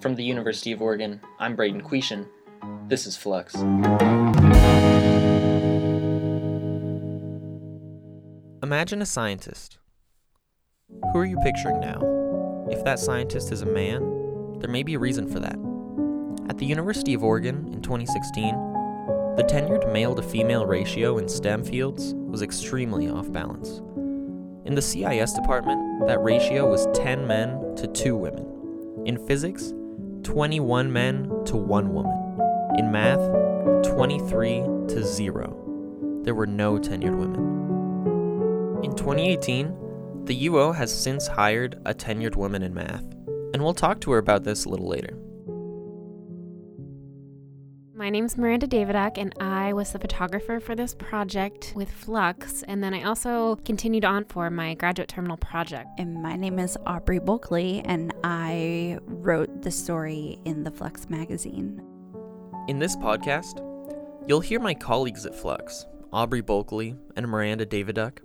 From the University of Oregon, I'm Braden Quetian. This is Flux. Imagine a scientist. Who are you picturing now? If that scientist is a man, there may be a reason for that. At the University of Oregon in 2016, the tenured male to female ratio in STEM fields was extremely off balance. In the CIS department, that ratio was 10 men to 2 women. In physics, 21 men to 1 woman. In math, 23 to 0. There were no tenured women. In 2018, the UO has since hired a tenured woman in math, and we'll talk to her about this a little later. My name's Miranda Davidock, and I was the photographer for this project with Flux. And then I also continued on for my graduate terminal project. And my name is Aubrey Bulkley, and I wrote the story in the Flux magazine. In this podcast, you'll hear my colleagues at Flux, Aubrey Bulkley and Miranda Davidock,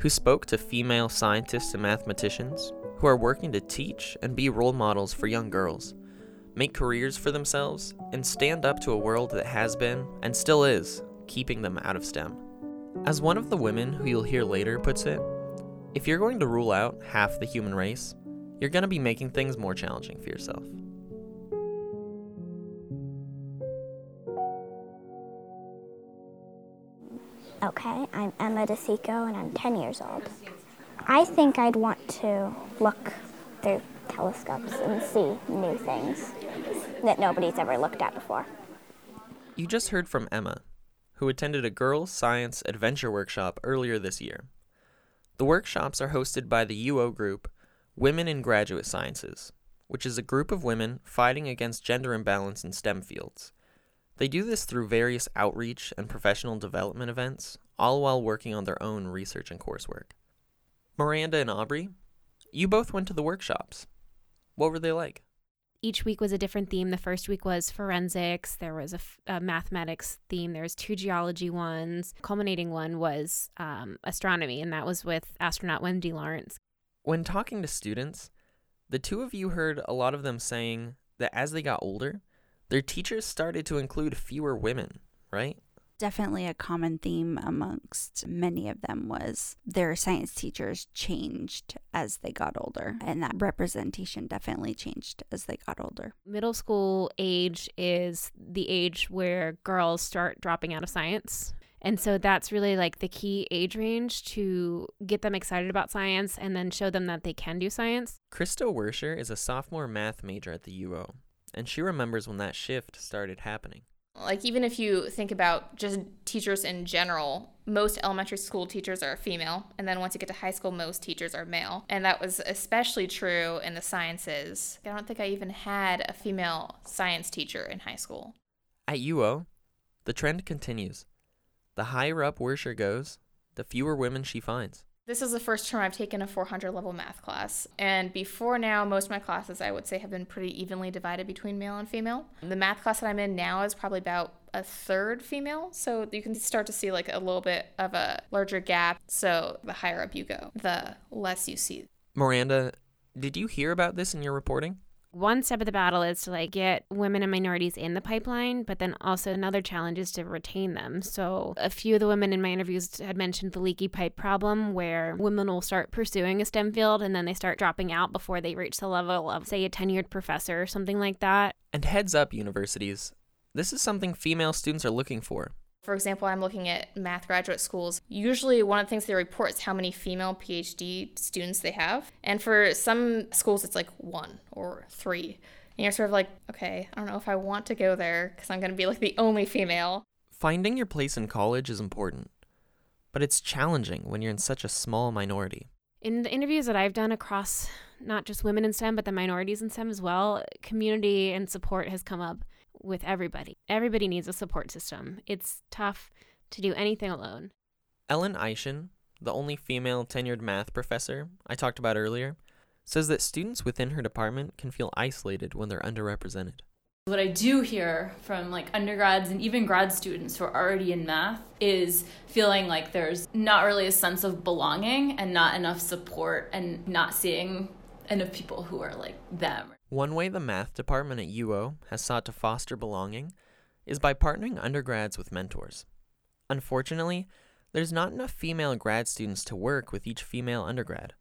who spoke to female scientists and mathematicians who are working to teach and be role models for young girls make careers for themselves, and stand up to a world that has been, and still is, keeping them out of STEM. As one of the women who you'll hear later puts it, if you're going to rule out half the human race, you're going to be making things more challenging for yourself. Okay, I'm Emma DeSico and I'm 10 years old. I think I'd want to look through telescopes and see new things that nobody's ever looked at before. You just heard from Emma, who attended a girls' science adventure workshop earlier this year. The workshops are hosted by the UO group Women in Graduate Sciences, which is a group of women fighting against gender imbalance in STEM fields. They do this through various outreach and professional development events, all while working on their own research and coursework. Miranda and Aubrey, you both went to the workshops. What were they like? Each week was a different theme. The first week was forensics. There was a, f- a mathematics theme. There was two geology ones. Culminating one was um, astronomy, and that was with astronaut Wendy Lawrence. When talking to students, the two of you heard a lot of them saying that as they got older, their teachers started to include fewer women, right? Definitely a common theme amongst many of them was their science teachers changed as they got older and that representation definitely changed as they got older middle school age is the age where girls start dropping out of science and so that's really like the key age range to get them excited about science and then show them that they can do science. Krista Werscher is a sophomore math major at the UO, and she remembers when that shift started happening. Like, even if you think about just teachers in general, most elementary school teachers are female. And then once you get to high school, most teachers are male. And that was especially true in the sciences. I don't think I even had a female science teacher in high school. At UO, the trend continues. The higher up Werscher goes, the fewer women she finds. This is the first term I've taken a 400 level math class. And before now, most of my classes I would say have been pretty evenly divided between male and female. The math class that I'm in now is probably about a third female. So you can start to see like a little bit of a larger gap. So the higher up you go, the less you see. Miranda, did you hear about this in your reporting? One step of the battle is to like get women and minorities in the pipeline, but then also another challenge is to retain them. So a few of the women in my interviews had mentioned the leaky pipe problem where women will start pursuing a STEM field and then they start dropping out before they reach the level of say a tenured professor or something like that. And heads up universities, this is something female students are looking for. For example, I'm looking at math graduate schools. Usually, one of the things they report is how many female PhD students they have. And for some schools, it's like one or three. And you're sort of like, okay, I don't know if I want to go there because I'm going to be like the only female. Finding your place in college is important, but it's challenging when you're in such a small minority. In the interviews that I've done across not just women in STEM, but the minorities in STEM as well, community and support has come up with everybody. Everybody needs a support system. It's tough to do anything alone. Ellen Eischen, the only female tenured math professor I talked about earlier, says that students within her department can feel isolated when they're underrepresented. What I do hear from like undergrads and even grad students who are already in math is feeling like there's not really a sense of belonging and not enough support and not seeing enough people who are like them. One way the math department at UO has sought to foster belonging is by partnering undergrads with mentors. Unfortunately, there's not enough female grad students to work with each female undergrad.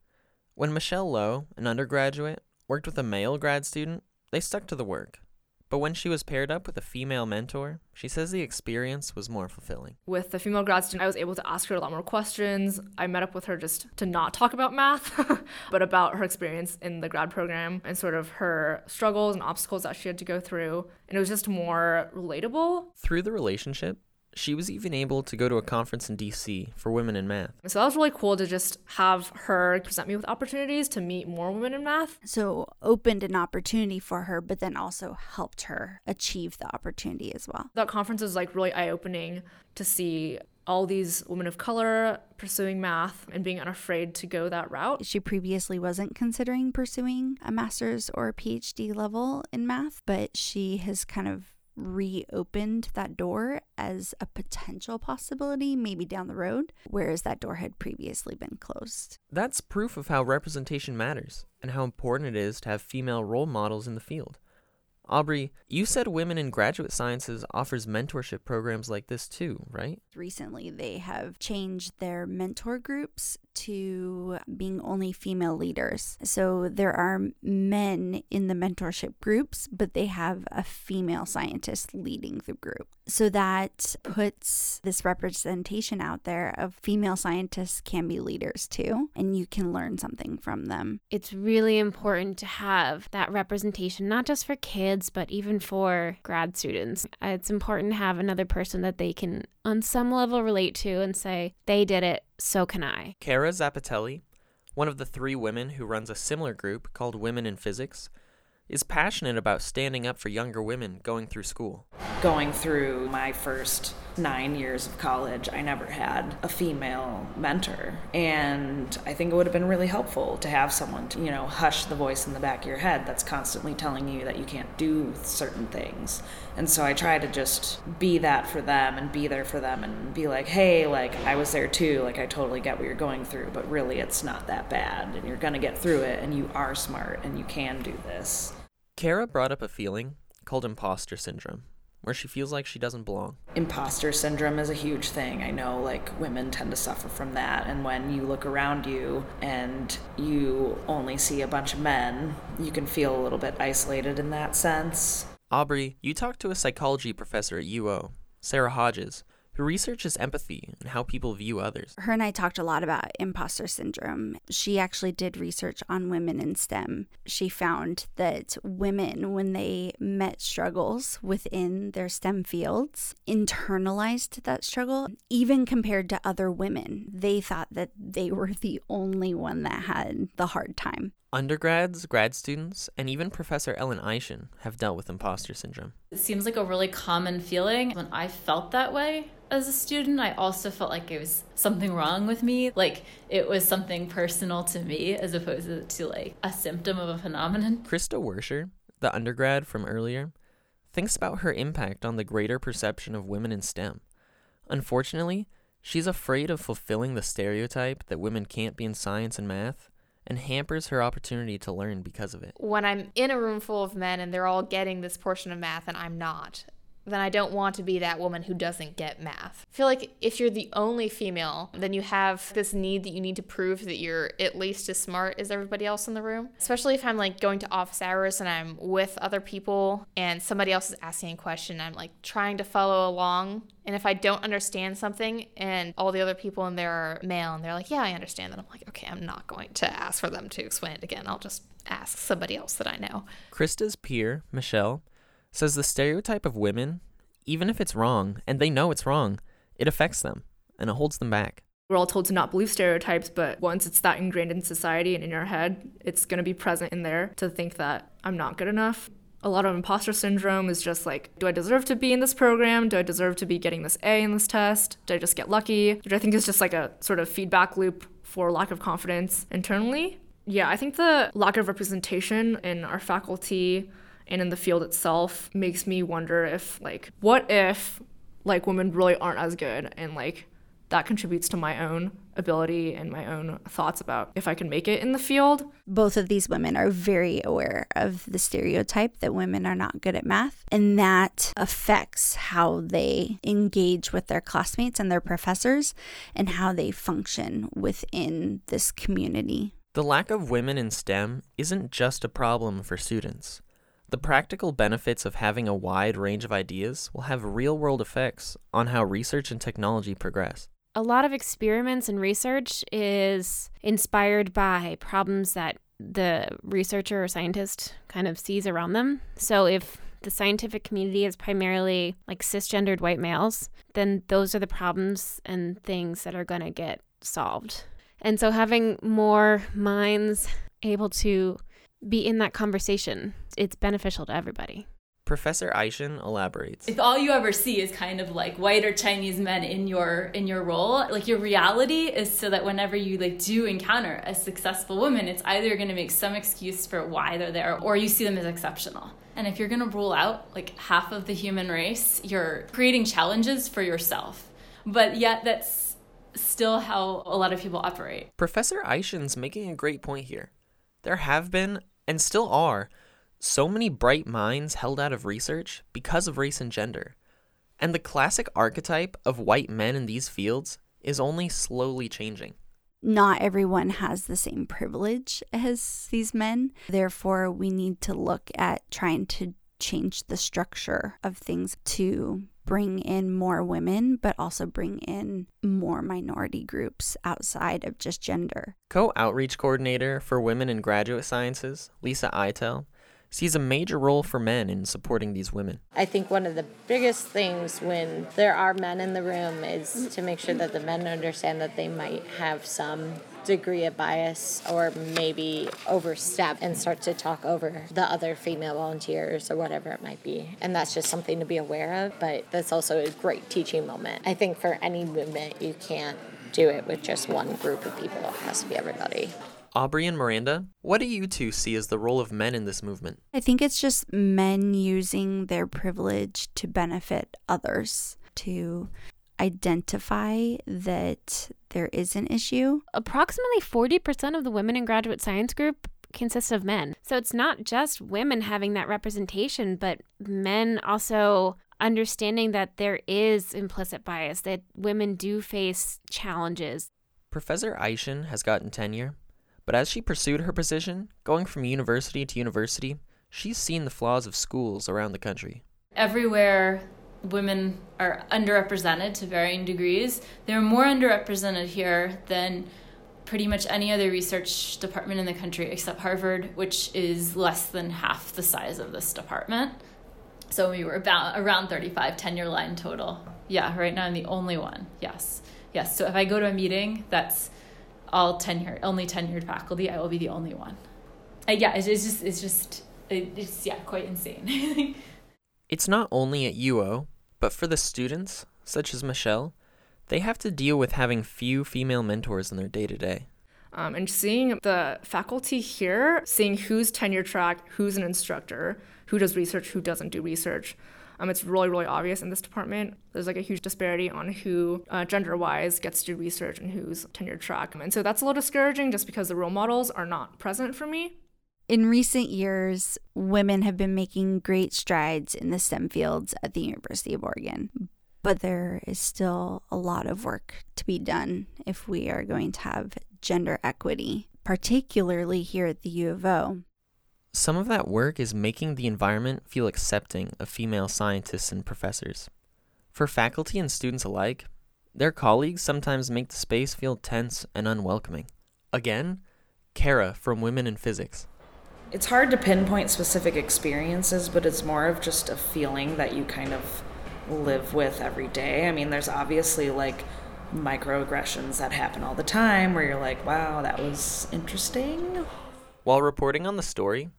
When Michelle Lowe, an undergraduate, worked with a male grad student, they stuck to the work. But when she was paired up with a female mentor, she says the experience was more fulfilling. With the female grad student, I was able to ask her a lot more questions. I met up with her just to not talk about math, but about her experience in the grad program and sort of her struggles and obstacles that she had to go through. And it was just more relatable. Through the relationship, she was even able to go to a conference in DC for women in math. So that was really cool to just have her present me with opportunities to meet more women in math. So opened an opportunity for her, but then also helped her achieve the opportunity as well. That conference was like really eye opening to see all these women of color pursuing math and being unafraid to go that route. She previously wasn't considering pursuing a master's or a PhD level in math, but she has kind of reopened that door as a potential possibility, maybe down the road, whereas that door had previously been closed. That's proof of how representation matters and how important it is to have female role models in the field. Aubrey, you said Women in Graduate Sciences offers mentorship programs like this too, right? Recently, they have changed their mentor groups to being only female leaders. So there are men in the mentorship groups, but they have a female scientist leading the group. So that puts this representation out there of female scientists can be leaders too, and you can learn something from them. It's really important to have that representation, not just for kids, but even for grad students. It's important to have another person that they can, on some level, relate to and say, they did it, so can I. Kara Zappatelli, one of the three women who runs a similar group called Women in Physics, is passionate about standing up for younger women going through school. Going through my first nine years of college, I never had a female mentor. And I think it would have been really helpful to have someone to, you know, hush the voice in the back of your head that's constantly telling you that you can't do certain things. And so I try to just be that for them and be there for them and be like, hey, like, I was there too. Like, I totally get what you're going through, but really it's not that bad. And you're going to get through it and you are smart and you can do this. Kara brought up a feeling called imposter syndrome, where she feels like she doesn't belong. Imposter syndrome is a huge thing. I know like women tend to suffer from that and when you look around you and you only see a bunch of men, you can feel a little bit isolated in that sense. Aubrey, you talked to a psychology professor at UO, Sarah Hodges, who researches empathy and how people view others. Her and I talked a lot about imposter syndrome. She actually did research on women in STEM. She found that women, when they met struggles within their STEM fields, internalized that struggle, even compared to other women. They thought that they were the only one that had the hard time. Undergrads, grad students, and even Professor Ellen Eischen have dealt with imposter syndrome. It seems like a really common feeling. When I felt that way as a student, I also felt like it was something wrong with me. Like it was something personal to me as opposed to like a symptom of a phenomenon. Krista Werscher, the undergrad from earlier, thinks about her impact on the greater perception of women in STEM. Unfortunately, she's afraid of fulfilling the stereotype that women can't be in science and math and hampers her opportunity to learn because of it. When I'm in a room full of men and they're all getting this portion of math and I'm not, then I don't want to be that woman who doesn't get math. I feel like if you're the only female, then you have this need that you need to prove that you're at least as smart as everybody else in the room. Especially if I'm like going to office hours and I'm with other people and somebody else is asking a question, I'm like trying to follow along. And if I don't understand something and all the other people in there are male and they're like, yeah, I understand that, I'm like, okay, I'm not going to ask for them to explain it again. I'll just ask somebody else that I know. Krista's peer, Michelle, says the stereotype of women, even if it's wrong, and they know it's wrong, it affects them and it holds them back. We're all told to not believe stereotypes, but once it's that ingrained in society and in your head, it's going to be present in there to think that I'm not good enough. A lot of imposter syndrome is just like, do I deserve to be in this program? Do I deserve to be getting this A in this test? Did I just get lucky? Which I think is just like a sort of feedback loop for lack of confidence internally. Yeah, I think the lack of representation in our faculty and in the field itself makes me wonder if like what if like women really aren't as good and like that contributes to my own ability and my own thoughts about if I can make it in the field. Both of these women are very aware of the stereotype that women are not good at math, and that affects how they engage with their classmates and their professors and how they function within this community. The lack of women in STEM isn't just a problem for students. The practical benefits of having a wide range of ideas will have real world effects on how research and technology progress. A lot of experiments and research is inspired by problems that the researcher or scientist kind of sees around them. So if the scientific community is primarily like cisgendered white males, then those are the problems and things that are going to get solved. And so having more minds able to be in that conversation, it's beneficial to everybody. Professor Eischen elaborates. If all you ever see is kind of like white or Chinese men in your in your role, like your reality is so that whenever you like do encounter a successful woman, it's either going to make some excuse for why they're there or you see them as exceptional. And if you're going to rule out like half of the human race, you're creating challenges for yourself. But yet that's still how a lot of people operate. Professor Eischen's making a great point here. There have been and still are so many bright minds held out of research because of race and gender. And the classic archetype of white men in these fields is only slowly changing. Not everyone has the same privilege as these men. Therefore, we need to look at trying to change the structure of things to bring in more women, but also bring in more minority groups outside of just gender. Co outreach coordinator for women in graduate sciences, Lisa Eitel, sees a major role for men in supporting these women. I think one of the biggest things when there are men in the room is to make sure that the men understand that they might have some degree of bias or maybe overstep and start to talk over the other female volunteers or whatever it might be. And that's just something to be aware of, but that's also a great teaching moment. I think for any movement, you can't do it with just one group of people, it has to be everybody. Aubrey and Miranda, what do you two see as the role of men in this movement? I think it's just men using their privilege to benefit others, to identify that there is an issue. Approximately 40% of the women in graduate science group consists of men. So it's not just women having that representation, but men also understanding that there is implicit bias, that women do face challenges. Professor Eischen has gotten tenure, but as she pursued her position, going from university to university, she's seen the flaws of schools around the country. Everywhere women are underrepresented to varying degrees, they're more underrepresented here than pretty much any other research department in the country except Harvard, which is less than half the size of this department. So we were about around 35 tenure line total. Yeah, right now I'm the only one. Yes. Yes. So if I go to a meeting that's all tenure, only tenured faculty, I will be the only one. Uh, yeah, it's, it's just, it's just, it's yeah, quite insane. it's not only at UO, but for the students, such as Michelle, they have to deal with having few female mentors in their day to day. And seeing the faculty here, seeing who's tenure track, who's an instructor, who does research, who doesn't do research. Um, it's really, really obvious in this department. There's like a huge disparity on who, uh, gender wise, gets to do research and who's tenure track. And so that's a little discouraging just because the role models are not present for me. In recent years, women have been making great strides in the STEM fields at the University of Oregon. But there is still a lot of work to be done if we are going to have gender equity, particularly here at the U of O. Some of that work is making the environment feel accepting of female scientists and professors. For faculty and students alike, their colleagues sometimes make the space feel tense and unwelcoming. Again, Kara from Women in Physics. It's hard to pinpoint specific experiences, but it's more of just a feeling that you kind of live with every day. I mean, there's obviously like microaggressions that happen all the time where you're like, wow, that was interesting. While reporting on the story,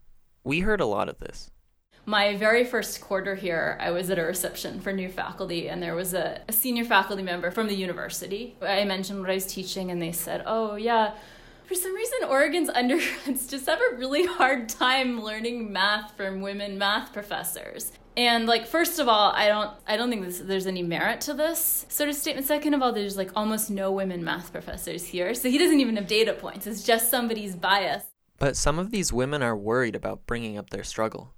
we heard a lot of this. My very first quarter here, I was at a reception for new faculty, and there was a, a senior faculty member from the university. I mentioned what I was teaching, and they said, Oh, yeah, For some reason, Oregon's undergrads just have a really hard time learning math from women math professors. And like, first of all, I don't, I don't think this, there's any merit to this sort of statement. Second of all, there's like almost no women math professors here, so he doesn't even have data points. It's just somebody's bias. But some of these women are worried about bringing up their struggle.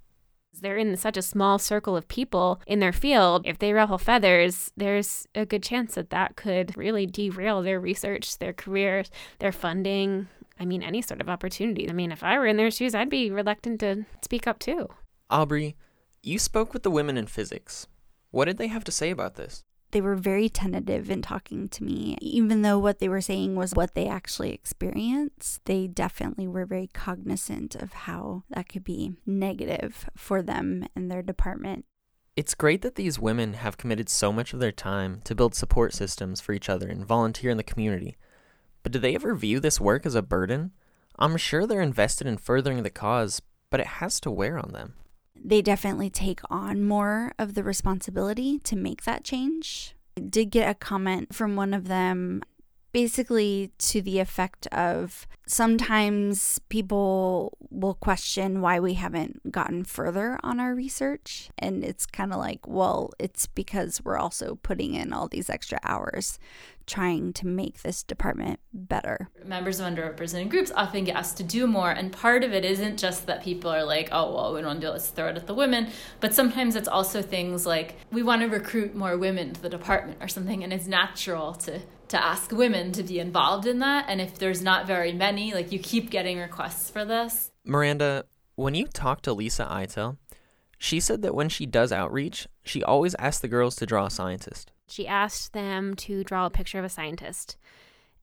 They're in such a small circle of people in their field. If they ruffle feathers, there's a good chance that that could really derail their research, their careers, their funding. I mean, any sort of opportunity. I mean, if I were in their shoes, I'd be reluctant to speak up too. Aubrey, you spoke with the women in physics. What did they have to say about this? They were very tentative in talking to me. Even though what they were saying was what they actually experienced, they definitely were very cognizant of how that could be negative for them and their department. It's great that these women have committed so much of their time to build support systems for each other and volunteer in the community. But do they ever view this work as a burden? I'm sure they're invested in furthering the cause, but it has to wear on them they definitely take on more of the responsibility to make that change. I did get a comment from one of them basically to the effect of sometimes people will question why we haven't gotten further on our research. And it's kind of like, well, it's because we're also putting in all these extra hours trying to make this department better. Members of underrepresented groups often get asked to do more, and part of it isn't just that people are like, oh, well, we don't do it, let's throw it at the women, but sometimes it's also things like we want to recruit more women to the department or something, and it's natural to to ask women to be involved in that. And if there's not very many, like you keep getting requests for this. Miranda, when you talk to Lisa Eitel, she said that when she does outreach, she always asks the girls to draw a scientist. She asked them to draw a picture of a scientist.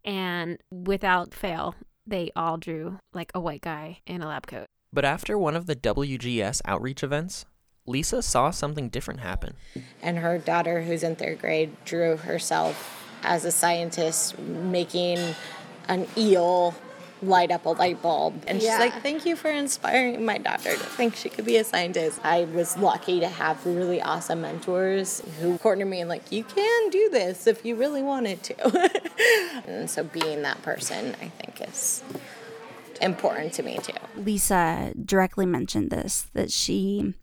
And without fail, they all drew like a white guy in a lab coat. But after one of the WGS outreach events, Lisa saw something different happen. And her daughter, who's in third grade, drew herself as a scientist making an eel light up a light bulb. And yeah. she's like, Thank you for inspiring my daughter to think she could be a scientist. I was lucky to have really awesome mentors who cornered me and, like, you can do this if you really wanted to. and so being that person, I think, is important to me too. Lisa directly mentioned this that she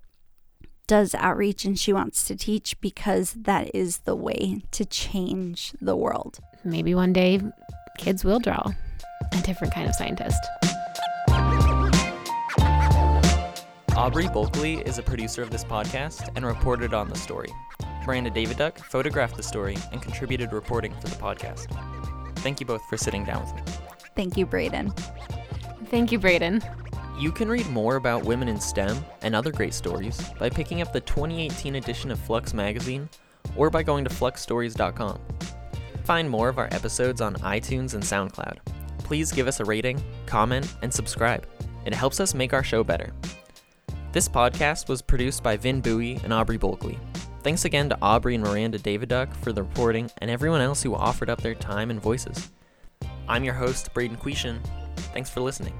does outreach and she wants to teach because that is the way to change the world. Maybe one day kids will draw a different kind of scientist. Aubrey Bulkley is a producer of this podcast and reported on the story. Miranda Daviduck photographed the story and contributed reporting for the podcast. Thank you both for sitting down with me. Thank you, Braden. Thank you, Braden. You can read more about women in STEM and other great stories by picking up the 2018 edition of Flux magazine or by going to fluxstories.com. Find more of our episodes on iTunes and SoundCloud. Please give us a rating, comment, and subscribe. It helps us make our show better. This podcast was produced by Vin Bowie and Aubrey Bulkley. Thanks again to Aubrey and Miranda Daviduck for the reporting and everyone else who offered up their time and voices. I'm your host, Braden Quishan. Thanks for listening.